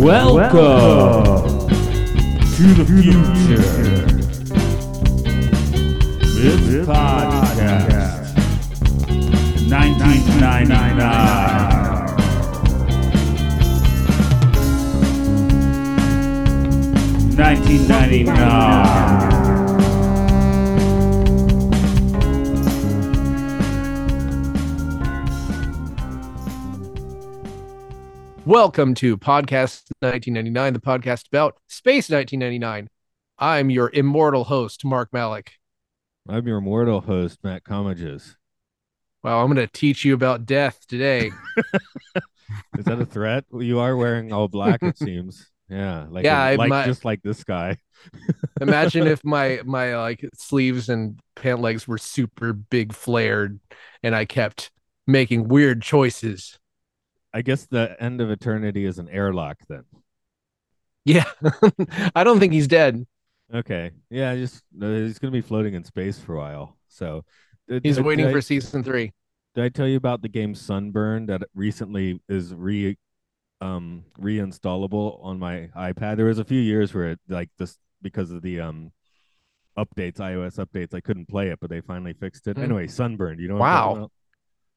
Welcome to the future. This podcast, 1999. 1999. Welcome to Podcast 1999, the podcast about Space 1999. I'm your immortal host, Mark Malik. I'm your mortal host, Matt Comages. Well, I'm going to teach you about death today. Is that a threat? Well, you are wearing all black, it seems. Yeah, like Yeah, I- like my- just like this guy. Imagine if my my like sleeves and pant legs were super big flared and I kept making weird choices. I guess the end of eternity is an airlock then. Yeah. I don't think he's dead. Okay, yeah, just uh, he's gonna be floating in space for a while. So did- He's did waiting I- for season 3. Did I tell you about the game Sunburn that recently is re um reinstallable on my iPad? There was a few years where it like this because of the um updates, iOS updates, I couldn't play it, but they finally fixed it. Hmm. Anyway, Sunburn, you know Wow.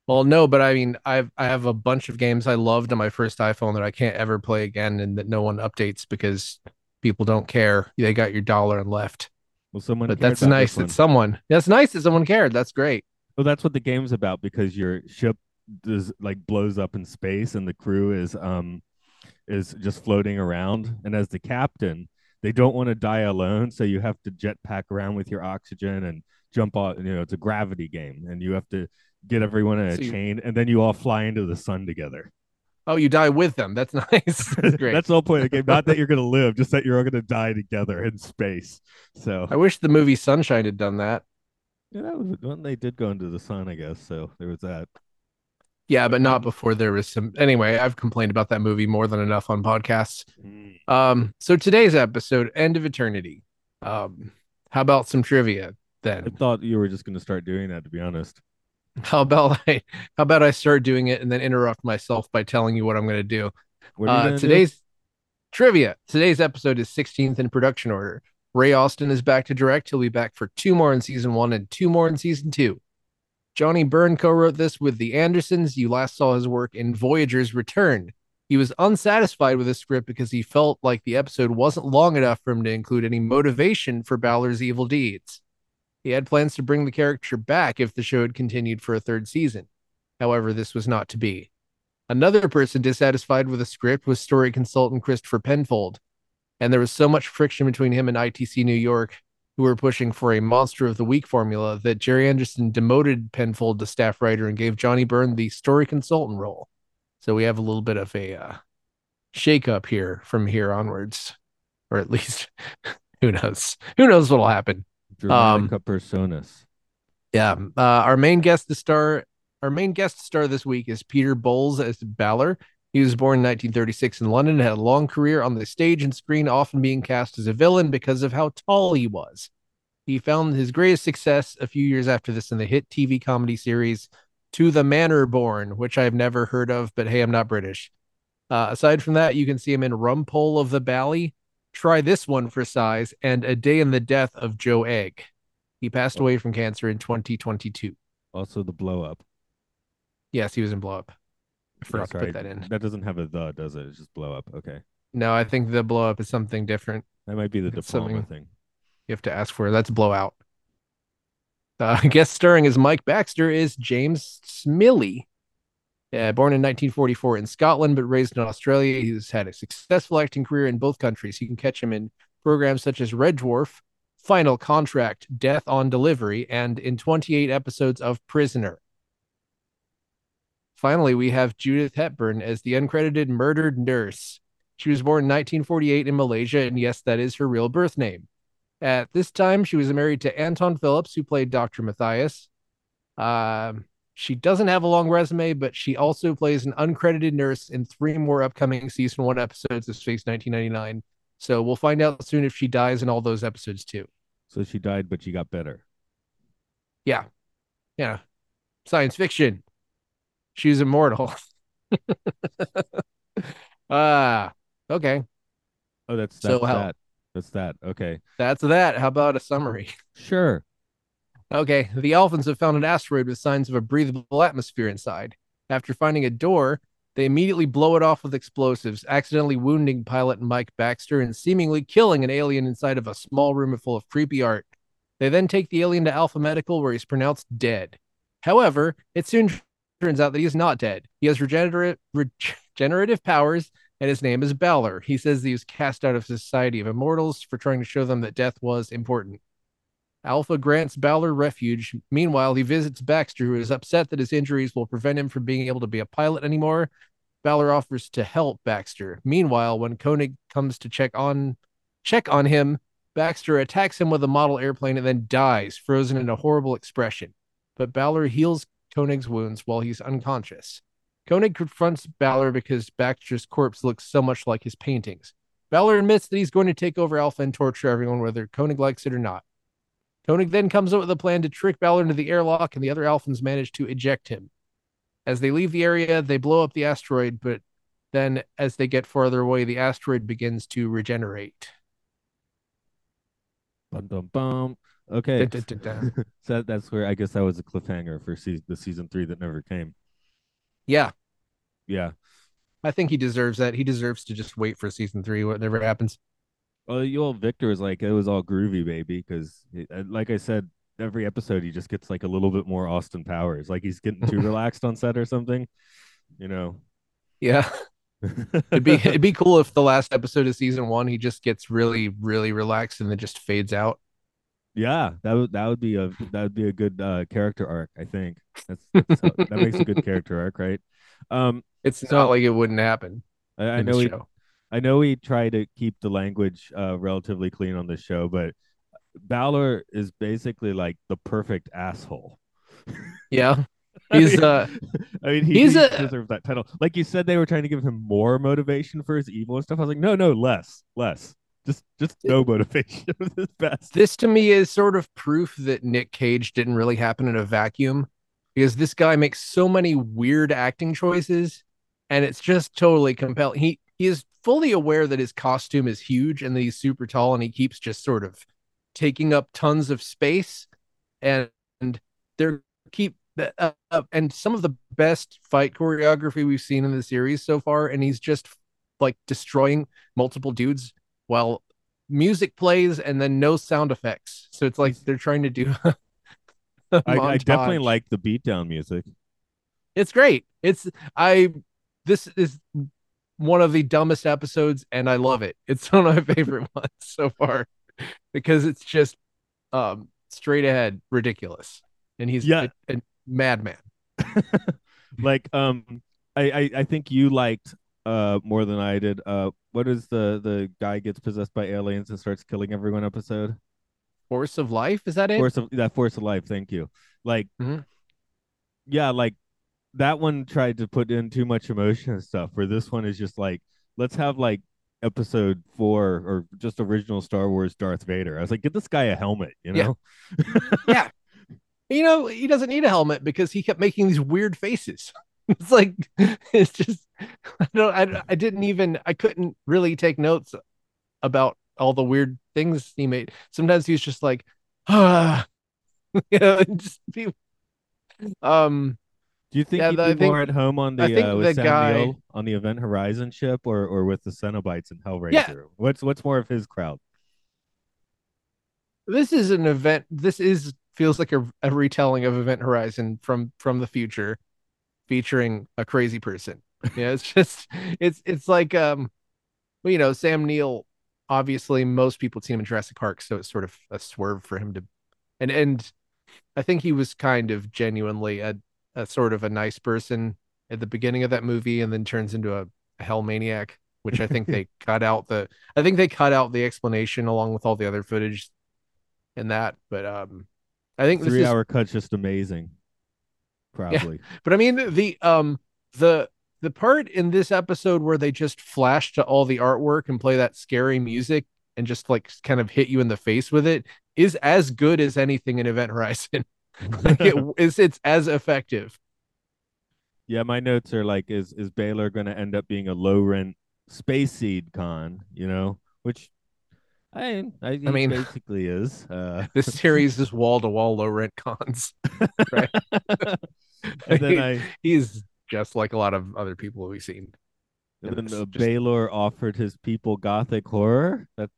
Well, no, but I mean, I've I have a bunch of games I loved on my first iPhone that I can't ever play again, and that no one updates because people don't care. They got your dollar and left. Well, someone But that's nice that someone. That's nice that someone cared. That's great. Well, that's what the game's about because your ship does like blows up in space and the crew is um is just floating around and as the captain they don't want to die alone so you have to jetpack around with your oxygen and jump off you know it's a gravity game and you have to get everyone in a So you- chain and then you all fly into the sun together Oh, you die with them. That's nice. That's great. that's the whole point of the game not that you're gonna live just that you're all gonna die together in space so I wish the movie Sunshine had done that. yeah that was when they did go into the sun i guess so there was that Yeah, but not before there was some. Anyway, I've complained about that movie more than enough on podcasts. Mm. Um, so today's episode, End of Eternity. Um, how about some trivia then? I thought you were just going to start doing that, to be honest. How about I? How about I start doing it and then interrupt myself by telling you what I'm going to do? What are you Uh, gonna do? today's trivia. Today's episode is 16th in production order. Ray Austin is back to direct. He'll be back for two more in season one and two more in season two. Johnny Byrne co-wrote this with the Andersons. You last saw his work in Voyager's Return. He was unsatisfied with the script because he felt like the episode wasn't long enough for him to include any motivation for Balor's evil deeds. He had plans to bring the character back if the show had continued for a third season. However, this was not to be. Another person dissatisfied with the script was story consultant Christopher Penfold, and there was so much friction between him and ITC New York, who were pushing for a monster of the week formula, that Gerry Anderson demoted Penfold to staff writer and gave Johnny Byrne the story consultant role. So we have a little bit of a uh, shakeup here from here onwards, or at least who knows? Who knows what'll happen? Dramatica um, personas. Yeah. Uh, our main guest to star our main guest star this week is Peter Bowles as Balor. He was born in 1936 in London and had a long career on the stage and screen, often being cast as a villain because of how tall he was. He found his greatest success a few years after this in the hit TV comedy series To the Manor Born, which I've never heard of, but hey, I'm not British. Uh, aside from that, you can see him in Rumpole of the Bailey, Try This One for Size, and A Day in the Death of Joe Egg. He passed away from cancer in 2022. Also, the blow up. Yes, he was in Blow Up. I forgot That's to right. put that in. That doesn't have a the, does it? It's just blow up. Okay. No, I think the Blow Up is something different. That might be the It's diploma thing. You have to ask for. That's Blowout. Uh, guest starring as Mike Baxter is James Smillie. Uh, born in 1944 in Scotland, but raised in Australia, he's had a successful acting career in both countries. You can catch him in programs such as Red Dwarf, Final Contract, Death on Delivery, and in 28 episodes of Prisoner. Finally, we have Judith Hepburn as the uncredited murdered nurse. She was born in 1948 in Malaysia, and yes, that is her real birth name. At this time, she was married to Anton Phillips, who played Dr. Mathias. Um, she doesn't have a long resume, but she also plays an uncredited nurse in three more upcoming season one episodes of Space 1999. So we'll find out soon if she dies in all those episodes too. So she died, but she got better. Yeah. Yeah. Science fiction. She's immortal. ah. Okay, Oh, that's So that's how- that. That's that. Okay. that's that. How about a summary? Sure. Okay, the Alphans have found an asteroid with signs of a breathable atmosphere inside. After finding a door, they immediately blow it off with explosives, accidentally wounding pilot Mike Baxter and seemingly killing an alien inside of a small room full of creepy art. They then take the alien to Alpha Medical, where he's pronounced dead. However, it soon turns out that he's not dead. He has regenerative, regenerative powers, and his name is Balor. He says he was cast out of Society of Immortals for trying to show them that death was important. Alpha grants Balor refuge. Meanwhile, he visits Baxter, who is upset that his injuries will prevent him from being able to be a pilot anymore. Balor offers to help Baxter. Meanwhile, when Koenig comes to check on check on him, Baxter attacks him with a model airplane and then dies, frozen in a horrible expression. But Balor heals Koenig's wounds while he's unconscious. Koenig confronts Balor because Baxter's corpse looks so much like his paintings. Balor admits that he's going to take over Alpha and torture everyone, whether Koenig likes it or not. Koenig then comes up with a plan to trick Balor into the airlock, and the other Alphans manage to eject him. As they leave the area, they blow up the asteroid, but then as they get farther away, the asteroid begins to regenerate. Bum, bum, bum. Okay. Dun, dun, dun. so that's where I guess that was a cliffhanger for season, the season three that never came. Yeah, Yeah. I think he deserves that. He deserves to just wait for season three, whatever happens. Well, you old Victor was like, it was all groovy, baby. Because, like I said, every episode he just gets like a little bit more Austin Powers. Like he's getting too relaxed on set or something. You know. Yeah, it'd be it'd be cool if the last episode of season one he just gets really really relaxed and then just fades out. yeah, that would that would be a that would be a good uh, character arc. I think that's, that's how- that makes a good character arc, right? Um, It's So- not like it wouldn't happen. I, I know we show. I know we try to keep the language uh, relatively clean on this show, but Balor is basically like the perfect asshole. Yeah, I he's mean- uh I mean, he, he's he a- deserves that title. Like you said, they were trying to give him more motivation for his evil and stuff. I was like, no, no, less, less. Just, just no motivation is his best. this to me is sort of proof that Nick Cage didn't really happen in a vacuum because this guy makes so many weird acting choices and it's just totally compelling. He he is fully aware that his costume is huge and that he's super tall and he keeps just sort of taking up tons of space and, and they're keep uh, uh, and some of the best fight choreography we've seen in the series so far and he's just like destroying multiple dudes while music plays and then no sound effects. So it's like they're trying to do. I, I definitely like the beatdown music. It's great. It's I. This is one of the dumbest episodes, and I love it. It's one of my favorite ones so far because it's just um straight ahead ridiculous, and he's Yeah. a, a madman. like, um, I, I, I think you liked uh more than I did. Uh, what is the the guy gets possessed by aliens and starts killing everyone episode? Force of life is that it? Force of that force of life. Thank you. Like, Mhm. yeah, like that one tried to put in too much emotion and stuff. Where this one is just like, let's have like episode four or just original Star Wars Darth Vader. I was like, get this guy a helmet, you know? Yeah. know? you know, he doesn't need a helmet because he kept making these weird faces. it's like it's just I don't I, I didn't even I couldn't really take notes about all the weird things he made. Sometimes he was just like, ah, you know, just be, um, Do you think Yeah, he'd the- be think- more at home on the uh, with the Sam guy- Neill on the Event Horizon ship or or with the Cenobites and Hellraiser? Yeah. What's what's more of his crowd? this is an event. This is feels like a, a retelling of Event Horizon from from the future, featuring a crazy person. Yeah, it's just it's it's like um, well, you know, Sam Neill. Obviously, most people see him in Jurassic Park, so it's sort of a swerve for him to, and and I think he was kind of genuinely a a sort of a nice person at the beginning of that movie, and then turns into a, a hell maniac, which I think they cut out the. I think they cut out the explanation along with all the other footage in that, but um, I think this Three is hour cut's just amazing. Probably. but I mean the um the the part in this episode where they just flash to all the artwork and play that scary music and just like kind of hit you in the face with it is as good as anything in Event Horizon. like it is it's as effective. Yeah, my notes are like, is is Balor going to end up being a low rent Space Seed Khan, you know, which I I, he mean- basically is. Uh, This series is wall to wall low rent Khans. Right. and then I He's just like a lot of other people we've seen. and then It's uh, just- Balor offered his people gothic horror. That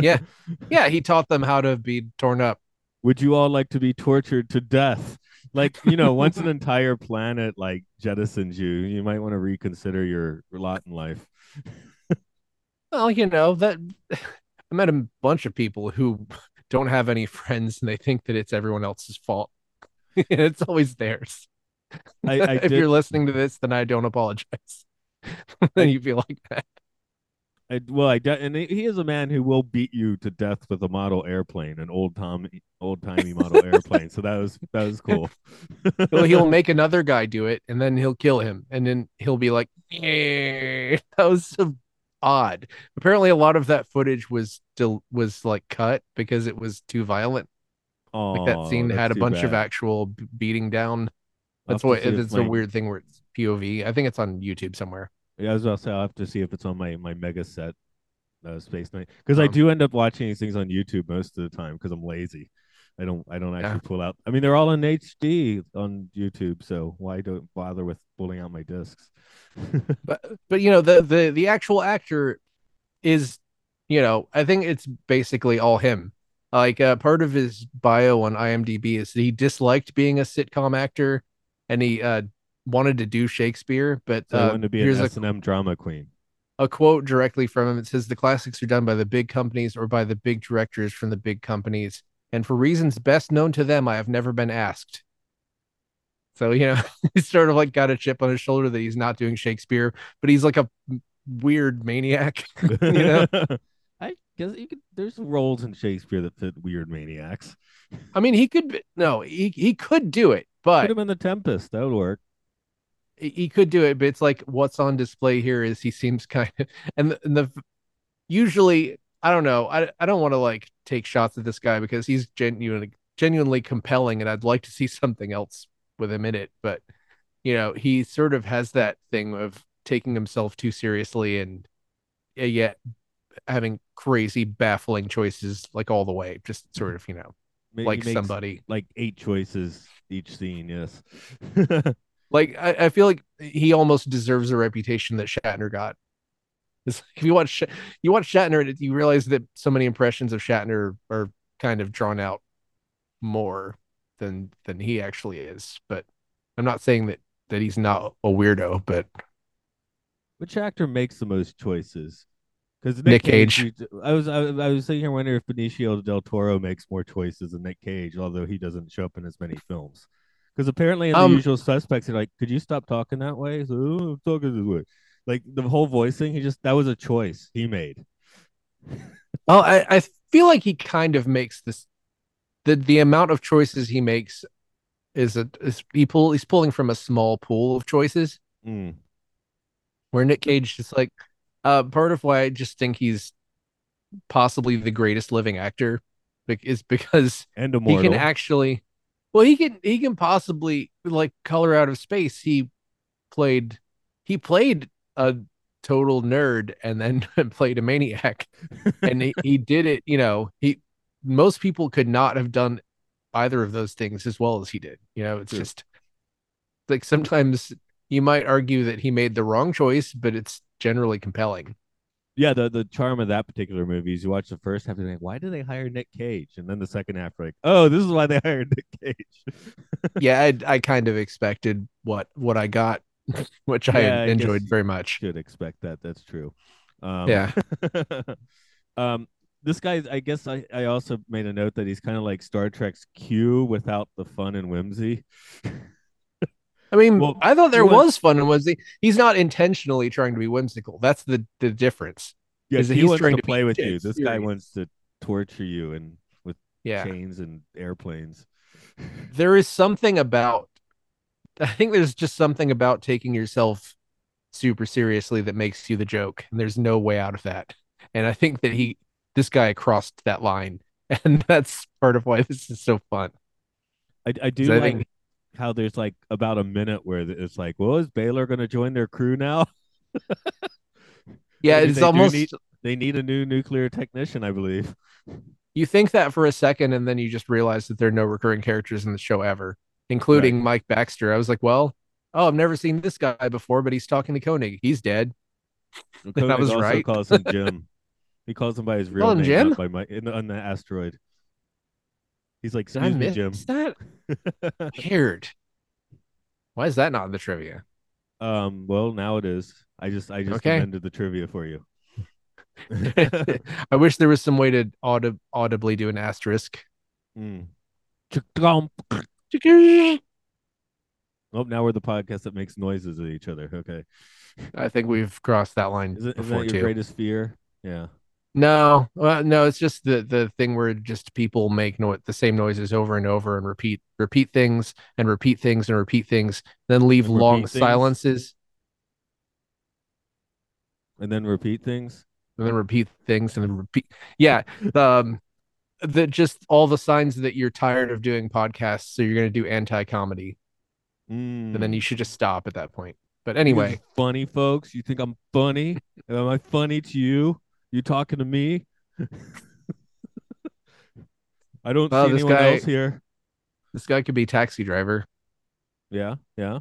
Yeah. Yeah, he taught them how to be torn up. Would you all like to be tortured to death? Like you know, once an entire planet like jettisons you, you might want to reconsider your lot in life. Well, you know, that I met a bunch of people who don't have any friends and they think that it's everyone else's fault. it's always theirs. I, I if did, you're listening to this, then I don't apologize. then you feel like that. I, well, I de- and he is a man who will beat you to death with a model airplane, an old Tom, old timey model airplane. So that was that was cool. Well, he'll make another guy do it and then he'll kill him. And then he'll be like, "Eh." that was so odd. Apparently, a lot of that footage was still was like cut because it was too violent. Like that scene had a bunch of actual beating down. That's what to see if it's a weird thing where it's POV. I think it's on YouTube somewhere. Yeah, I was about to say I'll have to see if it's on my my mega set uh, space night because I Um, do end up watching these things on YouTube most of the time because I'm lazy. I don't I don't actually Yeah. pull out. I mean, they're all in HD on YouTube, so why don't bother with pulling out my discs? But but you know the the the actual actor is, you know, I think it's basically all him. Like uh, part of his bio on IMDb is that he disliked being a sitcom actor, and he uh, wanted to do Shakespeare. But so uh, wanted to be an S and M drama queen. a quote directly from him. It says the classics are done by the big companies or by the big directors from the big companies, and for reasons best known to them, I have never been asked. So you know, he's sort of like got a chip on his shoulder that he's not doing Shakespeare, but he's like a weird maniac. you know, I guess you could. There's roles in Shakespeare that fit weird maniacs. I mean, he could. be- No, he he could do it, but Put him in the Tempest. That would work. He could do it, but it's like what's on display here is he seems kind of and the, and the usually I don't know I I don't want to like take shots at this guy because he's genuinely genuinely compelling and I'd like to see something else with him in it, but you know he sort of has that thing of taking himself too seriously and yet having crazy baffling choices like all the way, just sort of you know like somebody like eight choices each scene. Yes. Like I, I feel like he almost deserves the reputation that Shatner got. It's like, if you watch you watch Shatner, and you realize that so many impressions of Shatner are kind of drawn out more than than he actually is. But I'm not saying that that he's not a weirdo, but Which actor makes the most choices? Because Nick Cage. you- I was I, was- I was sitting here wondering if Benicio del Toro makes more choices than Nick Cage, although he doesn't show up in as many films. Because apparently in the Um, Usual Suspects, they're like, "Could you stop talking that way?" So "Oh, I'm talking this way. Like the whole voice thing, he just that was a choice he made. well, I, I feel like he kind of makes this the the amount of choices he makes is a is he pull he's pulling from a small pool of choices. Mm. where Nick Cage is like uh part of why I just think he's possibly the greatest living actor is because And he can actually well he can he can possibly like color out of space he played he played a total nerd and then played a maniac and he, he did it you know he most people could not have done either of those things as well as he did you know it's True. just like sometimes you might argue that he made the wrong choice but it's generally compelling yeah, the the charm of that particular movie is you watch the first half and you're like, why did they hire Nick Cage? And then the second half, like, oh, this is why they hired Nick Cage. yeah I, I kind of expected what what i got which i Yeah, enjoyed very much Should expect that. That's true. Um, Yeah. um, this guy, I guess I, I also made a note that he's kind of like Star Trek's Q without the fun and whimsy. I mean, Well, I thought there was fun and was he? He's not intentionally trying to be whimsical. That's the the difference. Yeah, he he's wants trying to to play with you. This guy wants to torture you and with Yeah, chains and airplanes. there is something about. I think there's just something about taking yourself super seriously that makes you the joke, and there's no way out of that. And I think that he, this guy, crossed that line, and that's part of why this is so fun. I, I do 'Cause I think- how there's like about a minute where it's like, well, is Balor going to join their crew now? Yeah, it's they almost need- They need a new nuclear technician, I believe. you think that for a second, and then you just realize that there are no recurring characters in the show ever, including Mike Baxter. I was like, well, oh, I've never seen this guy before, but he's talking to Koenig. He's dead. Koenig was also right. calls him Jim. he calls him by his real Call name, Jim? by in, on the asteroid. He's like, excuse me, Jim. that? Weird. Why is that not in the trivia? um, well, now it is. I just I just Okay. amended the trivia for you. I wish there was some way to audib- audibly do an asterisk. Mm. Oh, now we're the podcast that makes noises at each other. Okay. I think we've crossed that line Is it is that your too. greatest fear? Yeah. No, well, no, it's just the the thing where just people make no- the same noises over and over and repeat repeat things and repeat things and repeat things, then leave And long silences And then repeat things. and then repeat things and then repeat. Yeah, um, the just all the signs that you're tired of doing podcasts, so you're gonna do anti comedy, and then Mm. you should just stop at that point. But anyway, funny folks. You think I'm funny? Am I funny to you? You talking to me? I don't Well, see anyone guy- else here. this guy could be taxi driver. Yeah, yeah.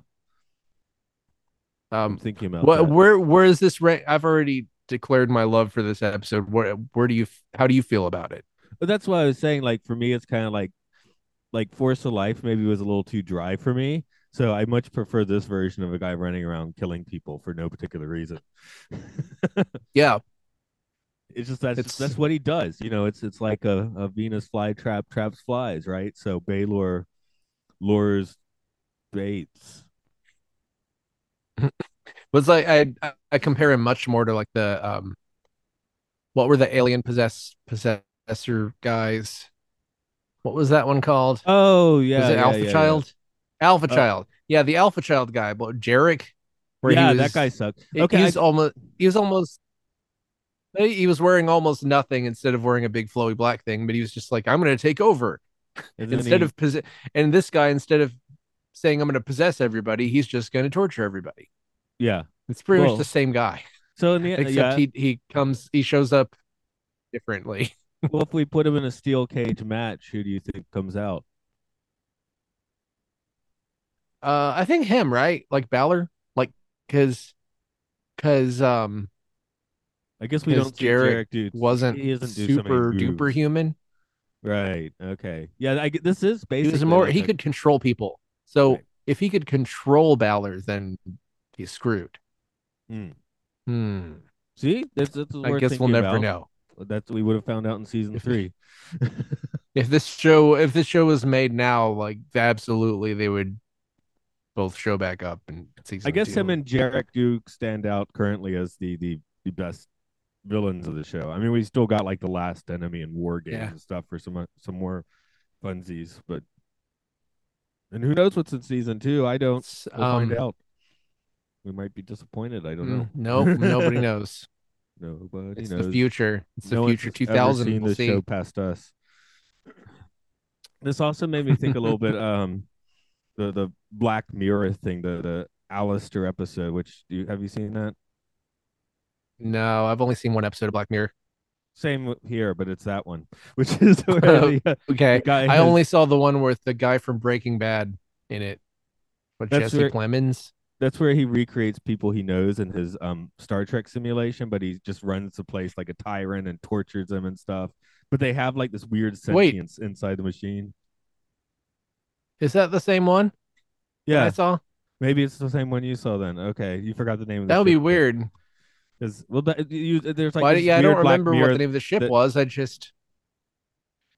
I'm Um, thinking about that. where where is this rank? I've already declared my love for this episode. Where where do you how do you feel about it? But that's why I was saying. Like for me, it's kind of like like Force of Life. Maybe was a little too dry for me. So I much prefer this version of a guy running around killing people for no particular reason. Yeah, it's just that's It's- that's what he does. You know, it's it's like a, a Venus flytrap traps flies, right? So Balor lures Bates. was like I I- compare him much more to like the um, what were the alien possess possessor guys? What was that one called? Oh yeah, was it yeah, Alpha yeah, yeah. Child? Alpha Uh, Child. Yeah, the Alpha Child guy, but Jarak. Yeah, was, that guy sucked. Okay, he's almost he was almost he was wearing almost nothing instead of wearing a big flowy black thing, but he was just like, I'm gonna take over. and instead he- of possess and this guy instead of saying I'm gonna possess everybody, he's just gonna torture everybody. yeah. It's pretty much the same guy. So in the Except yeah, he he comes he shows up differently. well, if we put him in a steel cage match, who do you think comes out? Uh I think him, right? Like Balor? Like cause cause um I guess we don't Jarak do wasn't he doesn't do so many super duper human. Right. Okay. Yeah. I this is He basically was more like he a- could control people. So Right. if he could control Balor, then he's screwed. Hmm. Hmm. see. That's, that's what I guess we'll never about. know. That's we would have found out in season three. If this show if this show was made now, like absolutely they would both show back up and season I guess two. him and Jarak do stand out currently as the the the best villains of the show. I mean, we still got like the last enemy and war games Yeah. and stuff for some some more funsies, but and who knows what's in season two? I don't. We'll find um, out. We might be disappointed. I don't know. mm, Nope, nobody knows. Nobody It's knows. the future. It's the No one's future 2000. Seen We'll this see. show past us. This also made me think a little bit. Um, the the Black Mirror thing, the the Callister episode. Which do you have you seen that? No, I've only seen one episode of Black Mirror. Same here, but it's that one, which is where the, uh, Okay. the I has- only saw the one with the guy from Breaking Bad in it. With That's Jesse where- Plemons. that's where he recreates people he knows in his um Star Trek simulation, but he just runs the place like a tyrant and tortures them and stuff. But they have like this weird Wait. inside the machine. Is that the same one? that I saw? maybe it's the same one you saw then. Okay, you forgot the name of the That would be weird. Because well, that, you, there's like yeah, I don't remember what the name of the ship that- was. I just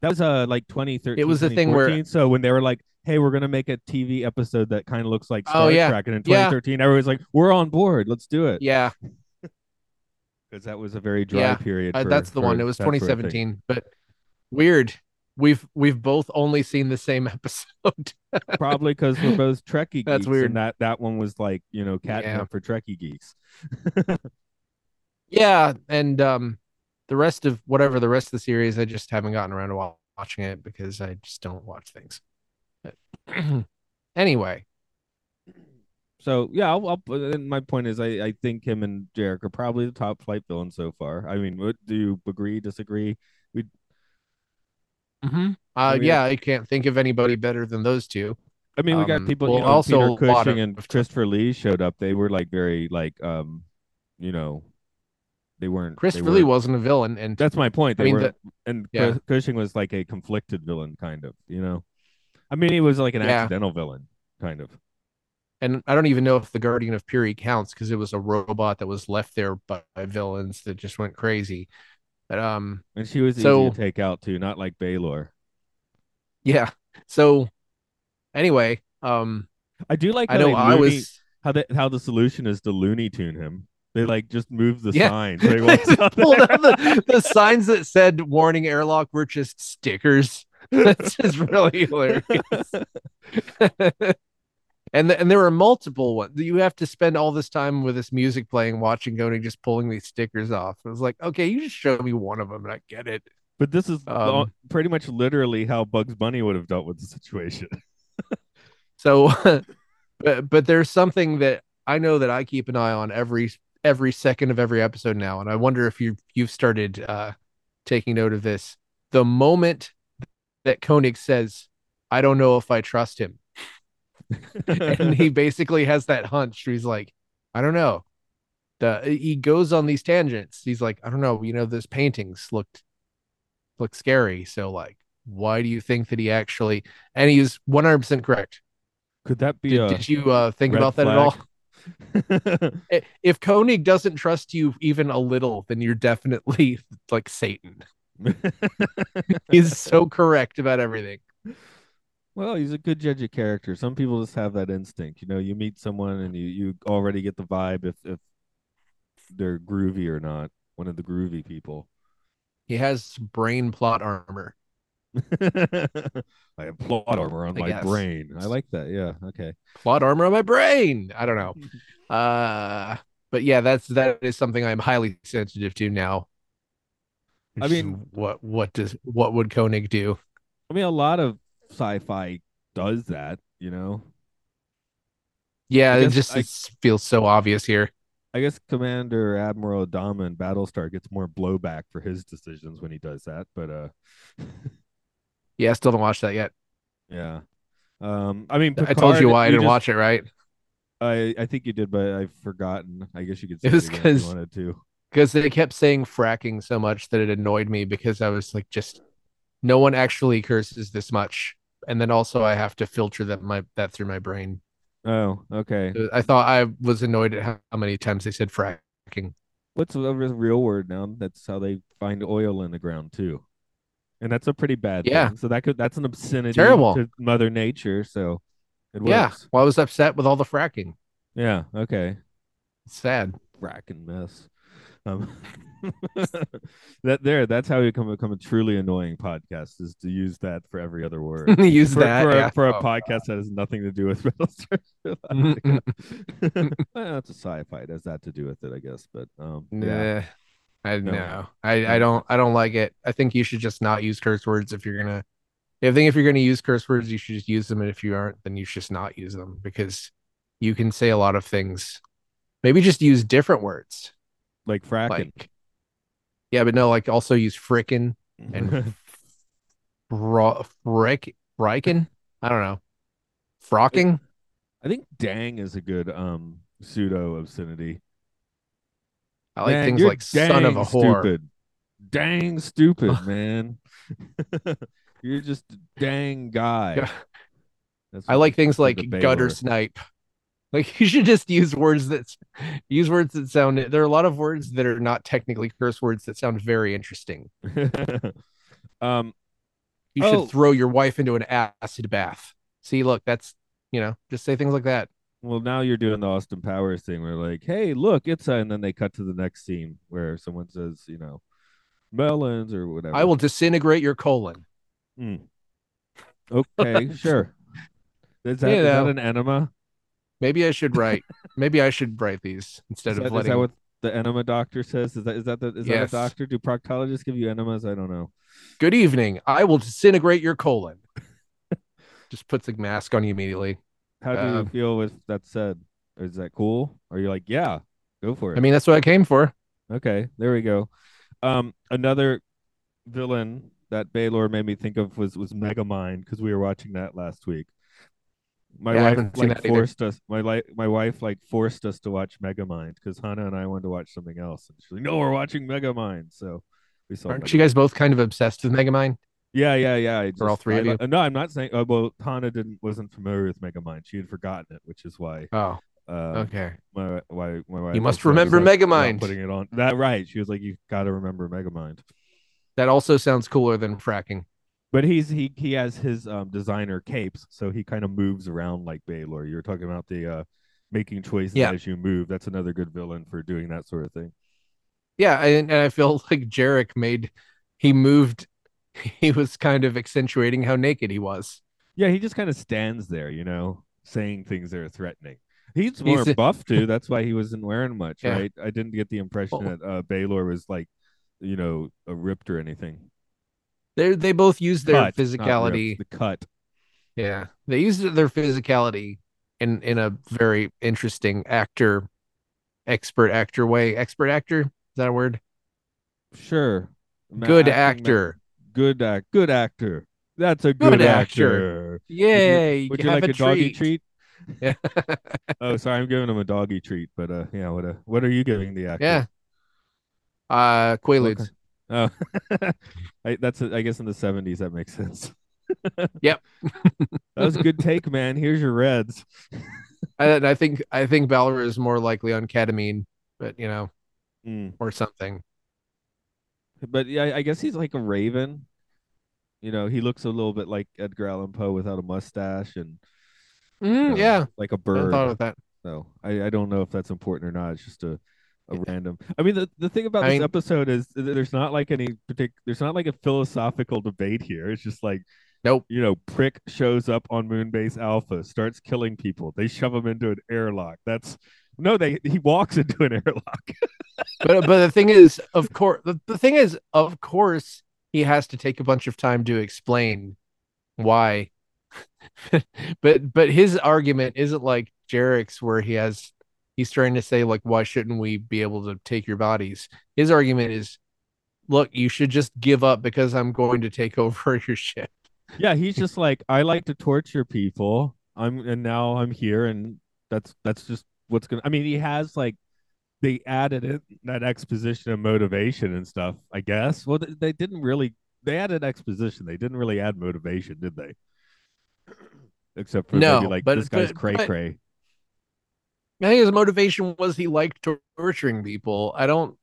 That was uh like 2013. It was the thing where- so when they were like, "Hey, we're gonna make a TV episode that kind of looks like Oh, Star yeah. Trek," and in Yeah. 2013, everyone's like, "We're on board, let's do it," yeah, because that was a very dry Yeah, period. uh, that's the for one. It was that sort of 2017. But weird. We've we've both only seen the same episode. Probably because we're both Trekkie That's weird. and that that one was like you know catnip Yeah. for Trekkie geeks. Yeah, and um, the rest of whatever the rest of the series, I just haven't gotten around to watching it because I just don't watch things. But anyway, So yeah, I'll, I'll and my point is I, I think him and Jarak are probably the top flight villains so far. I mean, what do you agree, disagree? We Mm-hmm. Uh, I mean- yeah, I can't think of anybody better than those two. I mean, we got Um, people. well, you know, also a Peter lot Cushing of- and Christopher Lee showed up. They were like very like um, you know, they weren't. they really Lee were- wasn't a villain, and That's my point. I They mean, were, the- and yeah. Cushing was like a conflicted villain, kind of. You know, I mean, he was like an Yeah. accidental villain, kind of. and I don't even know if the Guardian of Piri counts because it was a robot that was left there by, villains that just went crazy. But um, And she was So- easy to take out too, not like Balor. yeah. So anyway, um, I do like. How I know I Looney- was how the how the solution is to Looney Tune him. They like just move the Yeah. sign. They walks just out pulled out the, the signs that said warning airlock were just stickers. That's just really hilarious. and th- and there were multiple ones. You have to spend all this time with this music playing, watching Goni just pulling these stickers off. It was like, okay, you just show me one of them and I get it. But this is Um, pretty much literally how Bugs Bunny would have dealt with the situation. So, but but there's something that I know that I keep an eye on every every second of every episode now, and I wonder if you you've started uh, taking note of this. The moment that Koenig says, "I don't know if I trust him," and he basically has that hunch. Where he's like, "I don't know." The he goes on these tangents. He's like, "I don't know. You know, those paintings looked look scary. So like, why do you think that he actually?" And he's 100 percent correct. Could that be Did, a did you uh, think about that at all? If Koenig doesn't trust you even a little, then you're definitely like Satan. He's so correct about everything. well, he's a good judge of character. Some people just have that instinct. You know, you meet someone and you you already get the vibe if if they're groovy or not. One of the groovy people. He has brain plot armor. I have plot armor on I my guess. brain. I like that. Yeah. Okay. Plot armor on my brain. I don't know. Uh, but yeah, that's that is something I'm highly sensitive to now. I mean- what what does what would Koenig do? I mean, a lot of sci-fi does that. You know. Yeah, it just I- feels so obvious here. I guess Commander Admiral Adama in Battlestar gets more blowback for his decisions when he does that, but uh, Yeah, I still don't watch that yet. yeah. Um, I mean, I told you Picard, why I didn't just- watch it, right? I I think you did, but I've forgotten. I guess you could say It was again if 'cause- you wanted to. because they kept saying fracking so much that it annoyed me because I was like, just no one actually curses this much, and then also I have to filter that my that through my brain. Oh, okay. I thought I was annoyed at how, how many times they said fracking. What's the real word now? That's how they find oil in the ground too, and that's a pretty bad Yeah. thing. So that could that's an obscenity Terrible. to Mother Nature. So it was Yeah, works. well, I was upset with all the fracking. Yeah. Okay. It's sad. fracking mess. Um, that there, that's how you become become a truly annoying podcast is to use that for every other word. Use for, that for, a- yeah. for a Oh, podcast that has nothing to do with Battlestar. well, it's a sci-fi. It has that to do with it, I guess. But um, yeah. Nah, I No. no, I I don't I don't like it. I think you should just not use curse words if you're gonna. I think if you're gonna use curse words, you should just use them, and if you aren't, then you should just not use them because you can say a lot of things. Maybe just use different words, like fracking. like yeah, but no, like also use frickin' and fro- frick fricken. I don't know, frocking. I think "dang" is a good um pseudo obscenity. I like Man, things like son of a whore. Stupid. Dang stupid, man. you're just a dang guy. I like things like gutter snipe. Like you should just use words that use words that sound. There are a lot of words that are not technically curse words that sound very interesting. um, You Oh. should throw your wife into an acid bath. See, look, that's you know, just say things like that. Well, now you're doing the Austin Powers thing where like, hey, look, it's a, and then they cut to the next scene where someone says, you know, melons or whatever. I will disintegrate your colon. Hmm. Okay, sure. Is that, is an enema? Maybe I should write. maybe I should write these instead Is of that, is letting. that what the enema doctor says? Is that is that the, is Yes. that a doctor? Do proctologists give you enemas? I don't know. Good evening. I will disintegrate your colon. just puts a mask on you immediately. How do Um, you feel with that said? Is that cool? Are you like, yeah, go for it? I mean, that's what I came for. Okay, there we go. Um, another villain that Balor made me think of was was Megamind because we were watching that last week. My Yeah, wife like that either. forced us. My li- my wife like forced us to watch Megamind because Hannah and I wanted to watch something else, and she's like, "No, we're watching Megamind." So we saw. Aren't you guys both kind of obsessed with Megamind? Yeah, yeah, yeah. I For all three I of you? No, I'm not saying. Uh, well, Hannah didn't wasn't familiar with Megamind. She had forgotten it, which is why. Oh, Uh, okay. my why my wife You must remember not Megamind. Putting it on that right. She was like, "You got to remember Megamind." That also sounds cooler than fracking. But he's he he has his um designer capes, so he kind of moves around like Balor. You were talking about the uh making choices Yeah. as you move. That's another good villain for doing that sort of thing. Yeah, and, and I feel like Jarak made he moved. He was kind of accentuating how naked he was. Yeah, he just kind of stands there, you know, saying things that are threatening. He's more He's a- buff too. That's why he wasn't wearing much, Yeah. right? I didn't get the impression Well- that uh, Balor was like, you know, a ripped or anything. They they both use their Cut, not ripped, physicality. the cut. Yeah, they used their physicality in in a very interesting actor, expert actor way. Expert actor is that a word? Sure. Good actor. Good act. Good actor. That's a good, Good actor. actor. Yay! Would you you like a, doggy treat. Yeah. Oh, sorry, I'm giving him a doggy treat, but uh, yeah. What a, what are you giving the actor? yeah. Uh, Quaaludes. Oh, I, that's I guess in the '70s that makes sense. Yep. that was a good take, man. Here's your Reds. I, and I think I think Balor is more likely on ketamine, but you know, Mm. or something. But yeah, I guess he's like a Raven. You know, he looks a little bit like Edgar Allan Poe without a mustache and Mm, uh, yeah, like a bird. thought of that. So I, I don't know if that's important or not. It's just a, a random. I mean, the, the thing about I this mean- episode is there's not like any particular. There's not like a philosophical debate here. It's just like, Nope. you know, prick shows up on Moonbase Alpha, starts killing people. They shove him into an airlock. That's no, they he walks into an airlock. but but the thing is, of course, the, the thing is, of course, he has to take a bunch of time to explain why. but but his argument isn't like Jarak's, where he has he's trying to say like, why shouldn't we be able to take your bodies? His argument is, look, you should just give up because I'm going to take over your ship. yeah, he's just like I like to torture people. I'm and now I'm here, and that's that's just what's gonna. I mean, he has like they added it that exposition of motivation and stuff. I guess. Well, they, they didn't really. They added exposition. They didn't really add motivation, did they? Except for No, maybe like but- this guy's but- cray cray. I think his motivation was he liked torturing people. I don't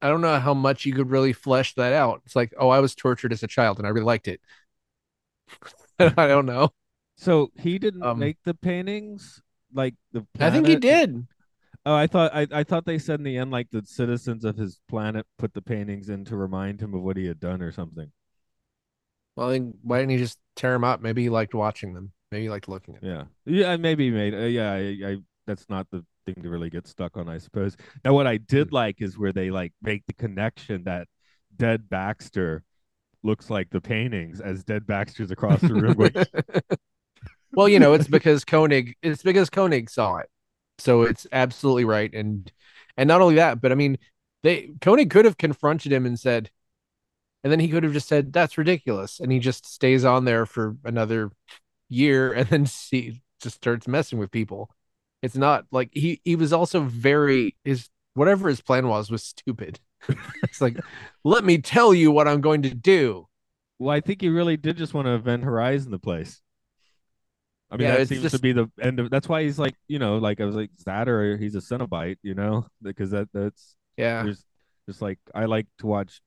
I don't know how much you could really flesh that out. It's like, oh, I was tortured as a child and I really liked it. I don't know. So he didn't Um, make the paintings. Like the. I think he did. Oh, I thought I, I thought they said in the end like the citizens of his planet put the paintings in to remind him of what he had done or something. Well, then why didn't he just tear them up? Maybe he liked watching them. Maybe he liked looking at them. Yeah, yeah, maybe he made. Uh, yeah, I, I, that's not the thing to really get stuck on, I suppose. Now, what I did like is where they like make the connection that Dead Baxter looks like the paintings as Dead Baxter's across the room. well, you know, it's because Koenig. It's because Koenig saw it, so it's absolutely right. And and not only that, but I mean, they Koenig could have confronted him and said, and then he could have just said, "That's ridiculous," and he just stays on there for another year, and then see just starts messing with people. It's not like he he was also very his whatever his plan was was stupid. it's like, let me tell you what I'm going to do. well, I think he really did just want to event Horizon the place. I mean, Yeah, that seems to be the end of. That's why he's like, you know, like I was like, that or he's a Cenobite, you know, because that that's Yeah. there's just like I like to watch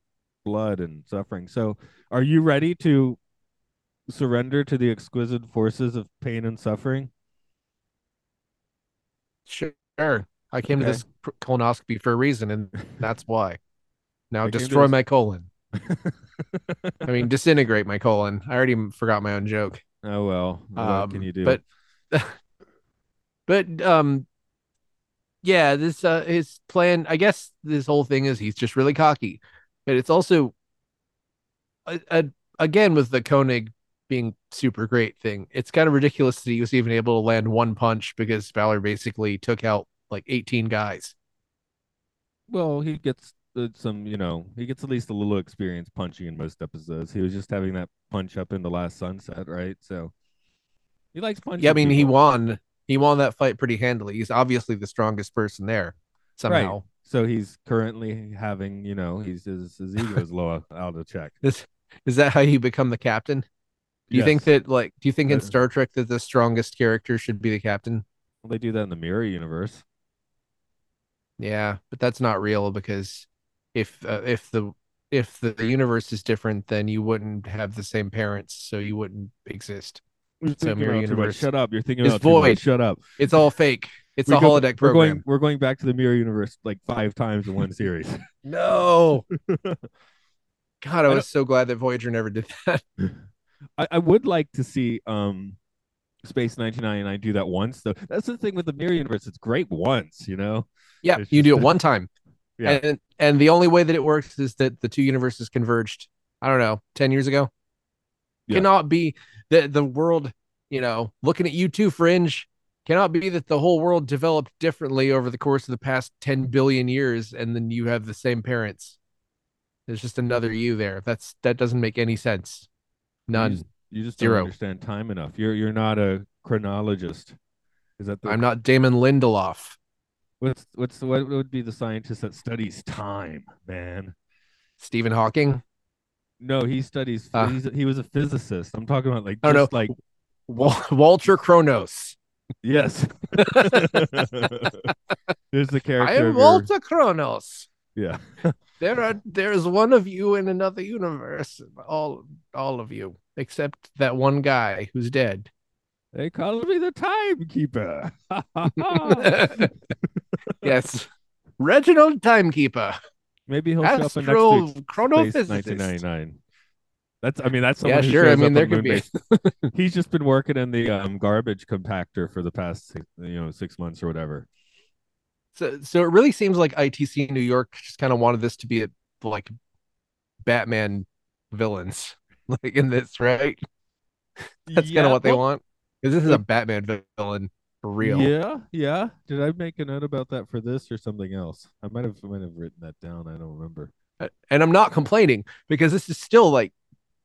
blood and suffering. So, are you ready to surrender to the exquisite forces of pain and suffering? Sure. I came to this colonoscopy for a reason, and that's why. Now I destroy this- my colon. I mean, disintegrate my colon. I already forgot my own joke. Oh well, what Um, can you do? But, but um, yeah, this uh, his plan. I guess this whole thing is he's just really cocky, but it's also, a, a, again with the Koenig being super great thing. It's kind of ridiculous that he was even able to land one punch because Balor basically took out like 18 guys. Well, he gets uh, some, you know, he gets at least a little experience punching in most episodes. He was just having that punch up in the last sunset, right? So he likes punching. Yeah, I mean, he won. He won that fight pretty handily. He's obviously the strongest person there somehow. So he's currently having, you know, he's his, his ego is low out of check. Is is that how you become the captain? Do you think that like do you think in Star Trek that the strongest character should be the captain? Well, they do that in the mirror universe? Yeah, but that's not real because if uh, if the if the universe is different, then you wouldn't have the same parents, so you wouldn't exist. You're So thinking mirror about too much. universe Shut up. You're thinking about much. void. Shut up. It's all fake. It's We a go- holodeck We're program. going we're going back to the mirror universe like five times in one series. No. God, I I was so glad that Voyager never did that. I, I would like to see um Space 1999 do that once though. That's the thing with the mirror universe. It's great once, you know. Yeah, It's you do it one time. Yeah. And and the only way that it works is that the two universes converged. I don't know, 10 years ago. Yeah. Cannot be the the world, you know, looking at you too, Fringe. Cannot be that the whole world developed differently over the course of the past 10 billion years and then you have the same parents. There's just another you there. That's that doesn't make any sense. You None. just, you just don't understand time enough. You're you're not a chronologist. Is that the I'm not Damon Lindelof. What's what's what would be the scientist that studies time, man? Stephen Hawking. No, he studies. Ah. He's, he was a physicist. I'm talking about like Oh, no. just like Wal- Walter Kronos. yes. There's the character. I am Walter Kronos. Yeah. There are there's one of you in another universe. All all of you. Except that one guy who's dead. They call me the timekeeper. yes. Reginald Timekeeper. Maybe he'll show up in Astro next week's Space chronophysicist. 1999. That's. I mean, that's Yeah, someone who sure. I mean, up there on could be. He's just been working in the um, garbage compactor for the past, six, you know, six months or whatever. So, so it really seems like ITC New York just kind of wanted this to be a, like Batman villains, like in this, right? That's kind of what they want. Because this is a Batman villain for real. Yeah, yeah. Did I make a note about that for this or something else? I might have, might have written that down. I don't remember. And I'm not complaining because this is still like,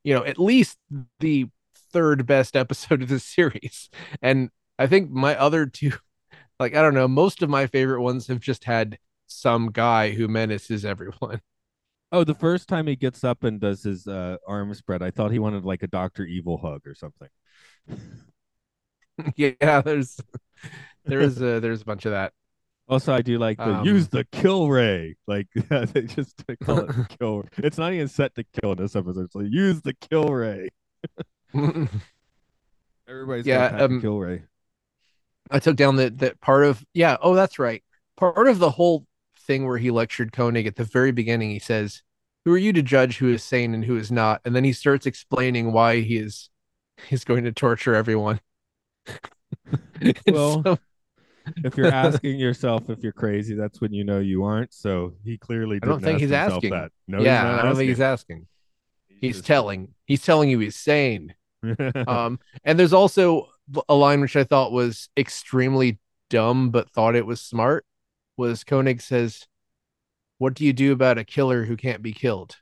you know, at least the third best episode of the series. And I think my other two, like, I don't know, most of my favorite ones have just had some guy who menaces everyone. Oh, the first time he gets up and does his uh, arm spread, I thought he wanted like a Doctor Evil hug or something. yeah, there's there is a there's a bunch of that. Also, I do like the Um, use the kill ray. Like they just they call it kill. It's not even set to kill in this episode. It's like use the kill ray. Everybody's Yeah, um, kill ray. I took down that that part of yeah, oh that's right. Part of the whole thing where he lectured Koenig at the very beginning, he says, Who are you to judge who is sane and who is not? And then he starts explaining why he is he's going to torture everyone. Well, so- If you're asking yourself if you're crazy, that's when you know you aren't. So he clearly I don't think ask he's asking. that. No, yeah, I don't think he's asking. asking. He's just- telling. He's telling you he's sane. Um and there's also a line which i thought was extremely dumb but thought it was smart was koenig says what do you do about a killer who can't be killed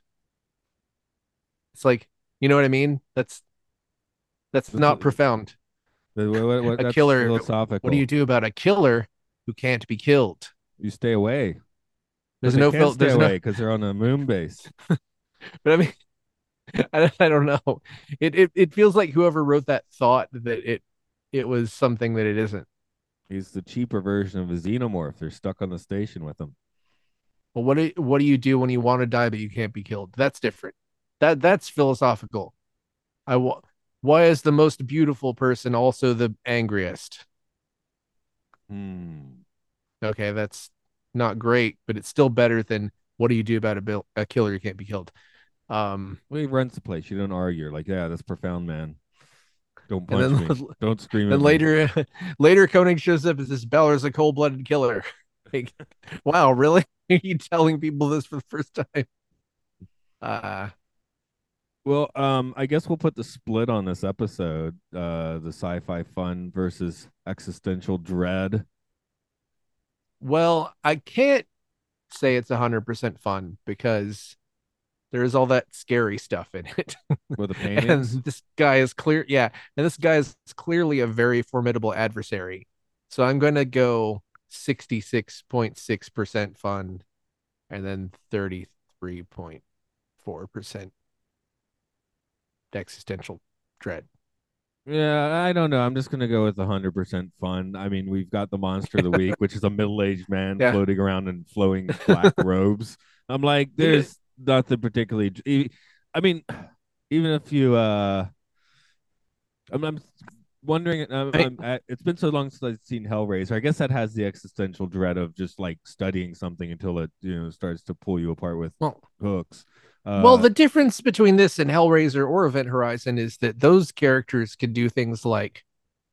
it's like you know what i mean that's that's not profound What- what- what- A killer- philosophical. what do you do about a killer who can't be killed You stay away. there's no fil- stay there's away no because they're on a moon base. but i mean I, I don't know it, it it feels like whoever wrote that thought that it it was something that it isn't He's the cheaper version of a xenomorph. They're stuck on the station with him. Well, what do what do you do when you want to die but you can't be killed? That's different. That that's philosophical. I wa- why is the most beautiful person also the angriest? Hmm. Okay, that's not great, but it's still better than what do you do about a bill a killer who can't be killed? Um, Well, he runs the place. You don't argue. Like, yeah, that's profound, man. Don't and punch then me. Don't scream. then at me. later later Koenig shows up as this Balor's a cold blooded killer. Like, wow, really? Are you telling people this for the first time? Uh Well, um, I guess we'll put the split on this episode. Uh, the sci-fi fun versus existential dread. Well, I can't say it's 100% fun because there's all that scary stuff in it. With the and this guy is clear, yeah, and this guy is clearly a very formidable adversary. So I'm going to go 66.6% fun and then 33.4% existential dread. Yeah, I don't know. I'm just gonna go with 100% fun. I mean, we've got the monster of the week, which is a middle-aged man Yeah. floating around in flowing black robes. I'm like, there's nothing particularly. I mean, even if you, uh, I'm, I'm wondering. I'm, I'm, I- it's been so long since I've seen Hellraiser. I guess that has the existential dread of just like studying something until it, you know, starts to pull you apart with Well, hooks. Uh, well, the difference between this and Hellraiser or Event Horizon is that those characters can do things like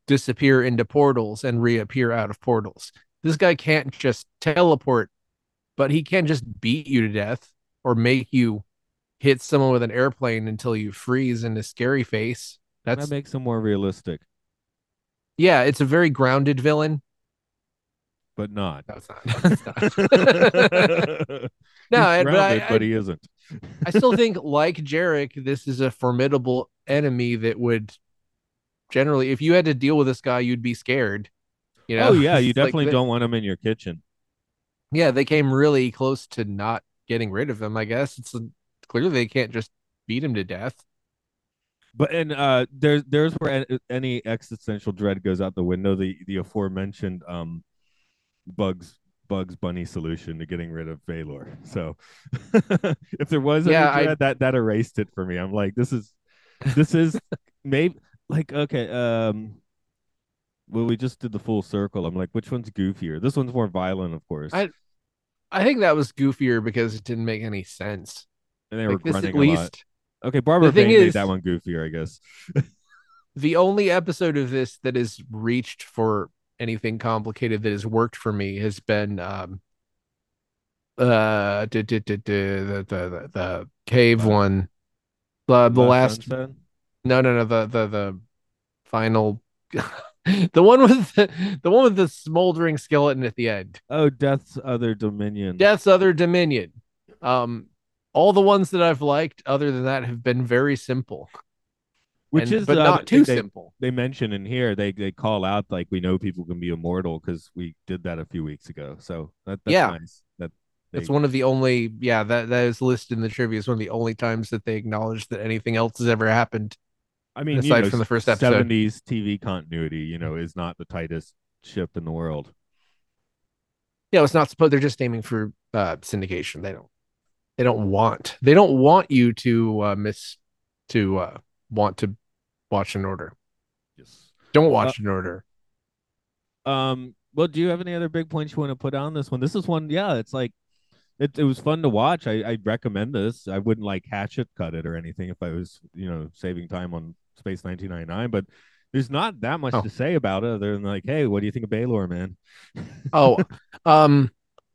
disappear into portals and reappear out of portals. This guy can't just teleport, but he can just beat you to death or make you hit someone with an airplane until you freeze into scary face. That's that makes him more realistic, yeah, it's a very grounded villain. but not. No, it's not. It's not. no, He's I- grounded, but he isn't. I still think, like Jarak, this is a formidable enemy that would generally, if you had to deal with this guy, you'd be scared. You know? oh yeah, you It's like definitely don't want him in your kitchen. Yeah, they came really close to not getting rid of him. I guess it's clearly they can't just beat him to death. But and uh, there's there's where any existential dread goes out the window. The the aforementioned um, bugs Bugs Bunny solution to getting rid of Balor. So if there was Yeah, I- dread, that that erased it for me. I'm like, this is this is maybe like okay. Um, well, we just did the full circle. I'm like, which one's goofier? This one's more violent, of course. I- I think that was goofier because it didn't make any sense. and they were Like this at grunting a lot. Okay, Barbara thing Bane made is- that one goofier, I guess. the only episode of this that has reached for anything complicated that has worked for me has been um uh d- the, the the the cave one. The the last no no no the the the final the one with the, the one with the smoldering skeleton at the end. Oh, Death's Other Dominion. death's other dominion. Um all the ones that i've liked other than that have been very simple which and- is but the not too they, simple They mention in here they they call out like we know people can be immortal because we did that a few weeks ago. So that, that's Yeah. nice. That It's they- one of the only, yeah, that that is listed in the trivia. It's one of the only times that they acknowledge that anything else has ever happened. I mean, aside you know, from the first episode. 70s TV continuity, you know, is not the tightest ship in the world. Yeah, it's not supposed. They're just aiming for uh, syndication. They don't. They don't want. They don't want you to uh, miss to uh, want to watch in order. Yes. Don't watch in order. Um. Well, do you have any other big points you want to put on this one? This is one. Yeah, it's like it. It was fun to watch. I I recommend this. I wouldn't like hatchet cut it or anything if I was you know saving time on Space 1999, but. There's not that much Oh. to say about it other than like, hey, what do you think of Balor, man? Oh, um,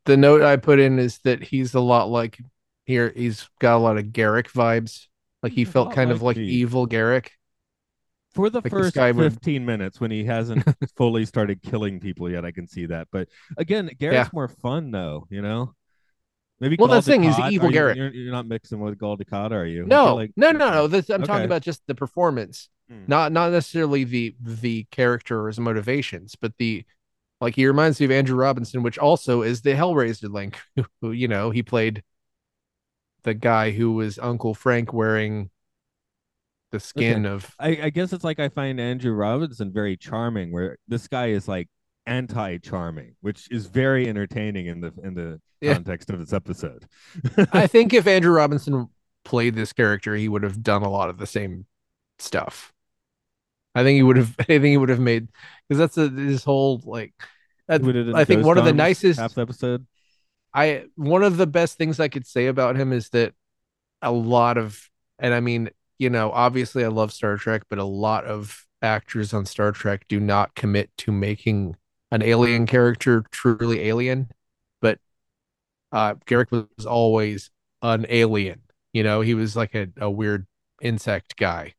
the note I put in is that he's a lot like here. He's got a lot of Garak vibes. Like he felt lot kind of like like me. evil Garak. For the Like first guy would- 15 minutes when he hasn't fully started killing people yet i can see that but again Garak's Yeah. more fun though you know maybe Well, that's the thing, he's evil you- Garak. you're, you're not mixing with Gul Dukat, are you No, like- no, no, no. This, I'm Okay. talking about just the performance, Hmm. not not necessarily the the character or his motivations, but the like he reminds me of Andrew Robinson, which also is the Hellraiser link. Who you know he played the guy who was Uncle Frank wearing the skin of I, I guess it's like i find andrew robinson very charming where this guy is like anti-charming which is very entertaining in the in the Yeah. context of this episode I think if Andrew Robinson played this character, he would have done a lot of the same stuff. I think he would have. I think he would have made because that's a, his whole like. that- I think one of the nicest. half the episode I one of the best things I could say about him is that a lot of, and I mean, you know, obviously I love Star Trek, but a lot of actors on Star Trek do not commit to making an alien character truly alien. But uh Garak was always an alien. You know, he was like a, a weird insect guy,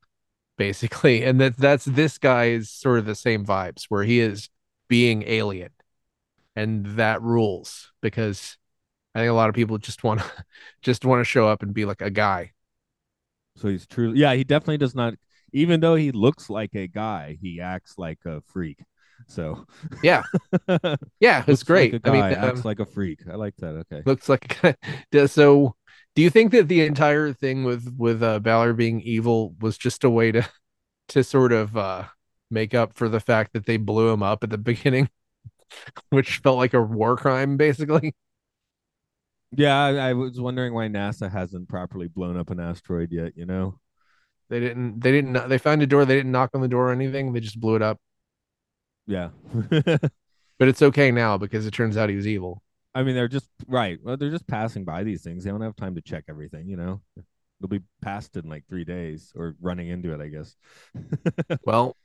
basically. And that that's this guy is sort of the same vibes where he is being alien. And that rules because I think a lot of people just want to just want to show up and be like a guy. So he's truly, yeah, he definitely does not. Even though he looks like a guy, he acts like a freak. So Yeah. Yeah, it's great. Like a I mean, guy, acts um, like a freak. I like that. Okay. looks like a so do you think that the entire thing with with uh Balor being evil was just a way to to sort of uh make up for the fact that they blew him up at the beginning which felt like a war crime basically Yeah, I, I was wondering why NASA hasn't properly blown up an asteroid yet. You know. they didn't they didn't they found a door they didn't knock on the door or anything they just blew it up Yeah. but it's okay now because it turns out he was evil I mean, they're just right. Well, they're just passing by these things. They don't have time to check everything. You know. They'll be passed in like three days or running into it. I guess. well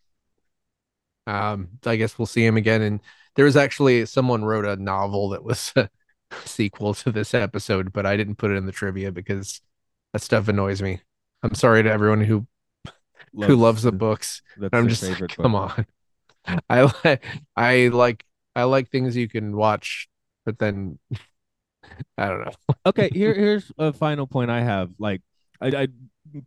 um I guess we'll see him again and there was actually someone wrote a novel that was sequel to this episode but I didn't put it in the trivia because that stuff annoys me I'm sorry to everyone who who loves the books That's I'm just like, come book. on. I like I like I like things you can watch, but then I don't know. okay here here's a final point i have like I, I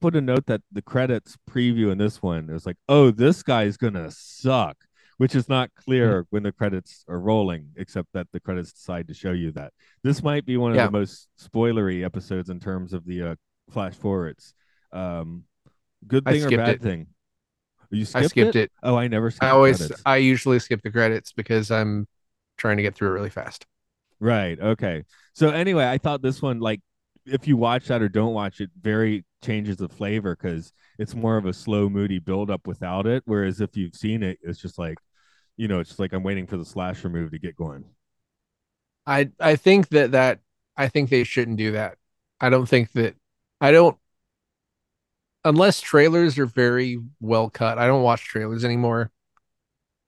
put a note that the credits preview in this one it was like oh this guy's gonna suck which is not clear Mm-hmm. when the credits are rolling except that the credits decide to show you that this might be one of Yeah. the most spoilery episodes in terms of the uh, flash forwards um good thing or bad it. thing you skipped I skipped, skipped it. oh i never skipped I always credits. I usually skip the credits because I'm trying to get through it really fast. Right. Okay. So anyway, I thought this one, like, if you watch that or don't watch it, very changes the flavor because it's more of a slow, moody build up without it. Whereas if you've seen it, it's just like, you know, it's just like I'm waiting for the slasher move to get going. I I think that that I think they shouldn't do that. I don't think that I don't unless trailers are very well cut. I don't watch trailers anymore.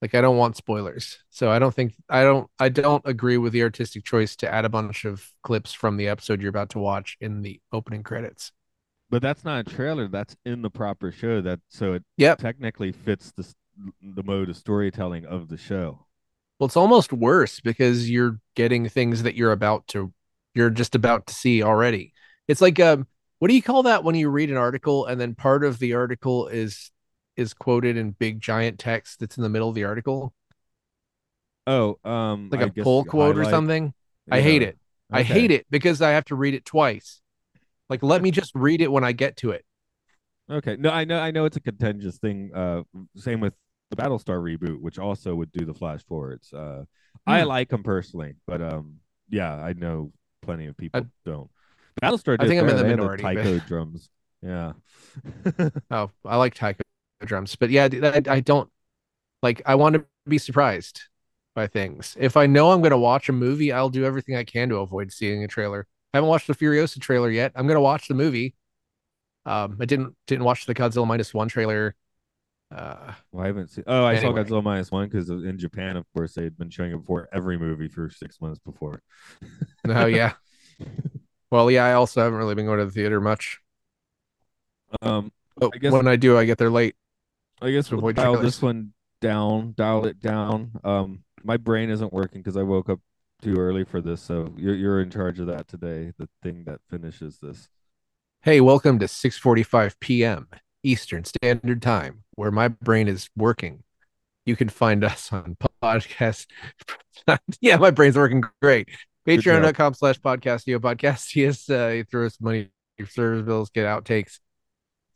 Like I don't want spoilers. So I don't think I don't I don't agree with the artistic choice to add a bunch of clips from the episode you're about to watch in the opening credits. But that's not a trailer. That's in the proper show. That so it Yep. technically fits the the mode of storytelling of the show. Well, it's almost worse because you're getting things that you're about to you're just about to see already. It's like um what do you call that when you read an article and then part of the article is is quoted in big giant text that's in the middle of the article? Oh, um, Like a a pull quote or something? I hate it. I hate it because I have to read it twice. Like let me just read it when I get to it. Okay. No, I know I know it's a contentious thing. Uh same with the Battlestar reboot, which also would do the flash forwards. Uh I Hmm. like them personally, but um yeah, I know plenty of people I- don't. Battlestar I think I'm in the minority, but- drums. Yeah. Oh, I like taiko drums, but yeah, I, I don't like. I want to be surprised by things. If I know I'm going to watch a movie, I'll do everything I can to avoid seeing a trailer. I haven't watched the Furiosa trailer yet. I'm going to watch the movie. Um, I didn't didn't watch the Godzilla minus one trailer. Uh, well, I haven't seen Oh, I Anyway. saw Godzilla minus one because in Japan, of course, they'd been showing it before every movie for six months before. oh yeah. Well, yeah, I also haven't really been going to the theater much. Um I guess- when I do, I get there late. I guess we'll dial trailers. this one down, dial it down. Um, my brain isn't working because I woke up too early for this, so you're you're in charge of that today. The thing that finishes this. Hey, welcome to 6:45 p.m. Eastern Standard Time, where my brain is working. You can find us on podcast. yeah, my brain's working great. Patreon.com slash podcastio podcast. Yes, uh, you throw us money, your service bills, get outtakes,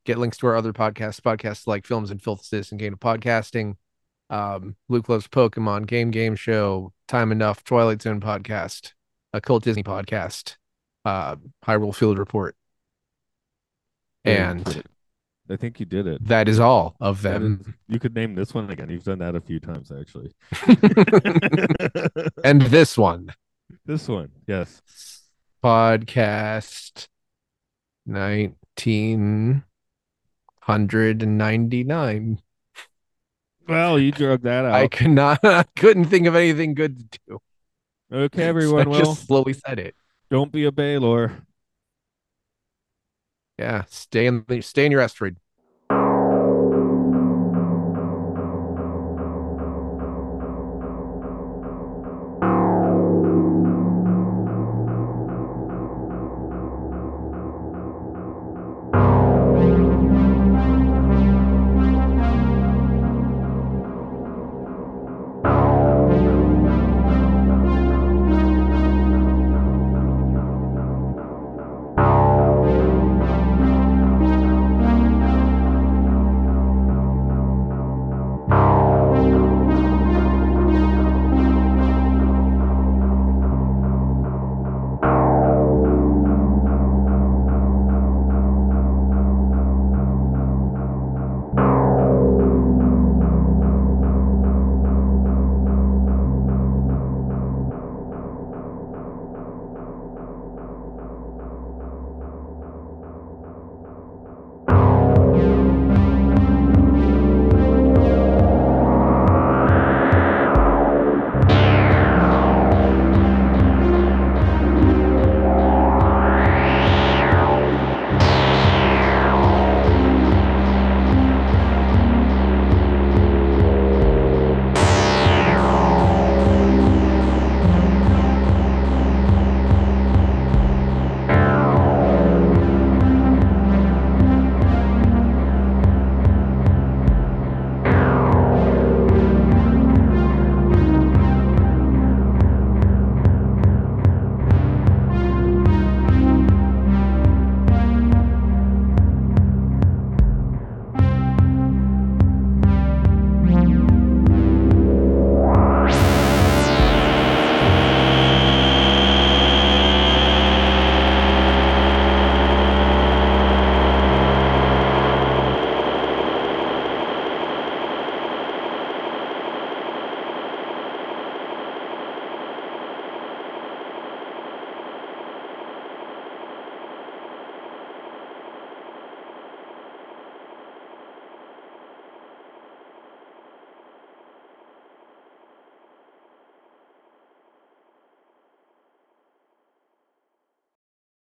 get links to our other podcasts, podcasts like Films and Filth Citizen Game of Podcasting, um, Luke Loves Pokemon, Game Game Show, Time Enough, Twilight Zone podcast, Occult Disney podcast, uh, Hyrule Field Report. And you did it. I think you did it. that is all of them. is- you could name this one again. You've done that a few times actually. and this one, this one, yes. podcast 1999. Well, you drug that out. I could not, I couldn't think of anything good to do. Okay, So everyone. I well, just slowly said it. don't be a Balor. Yeah, stay in the, stay in your asteroid.